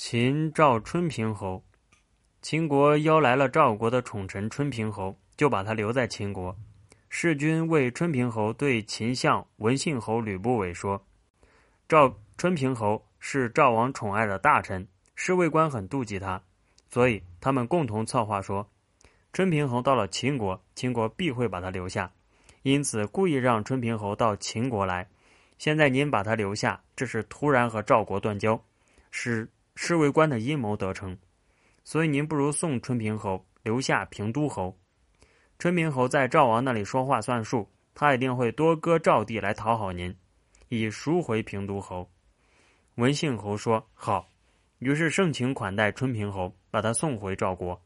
秦赵春平侯，秦国邀来了赵国的宠臣春平侯，就把他留在秦国。士军为春平侯对秦相文信侯吕不韦说：“赵春平侯是赵王宠爱的大臣，侍卫官很妒忌他，所以他们共同策划说，春平侯到了秦国，秦国必会把他留下，因此故意让春平侯到秦国来。现在您把他留下，这是突然和赵国断交，是。”侍卫官的阴谋得逞，所以您不如送春平侯留下平都侯。春平侯在赵王那里说话算数，他一定会多割赵地来讨好您，以赎回平都侯。文信侯说好，于是盛情款待春平侯，把他送回赵国。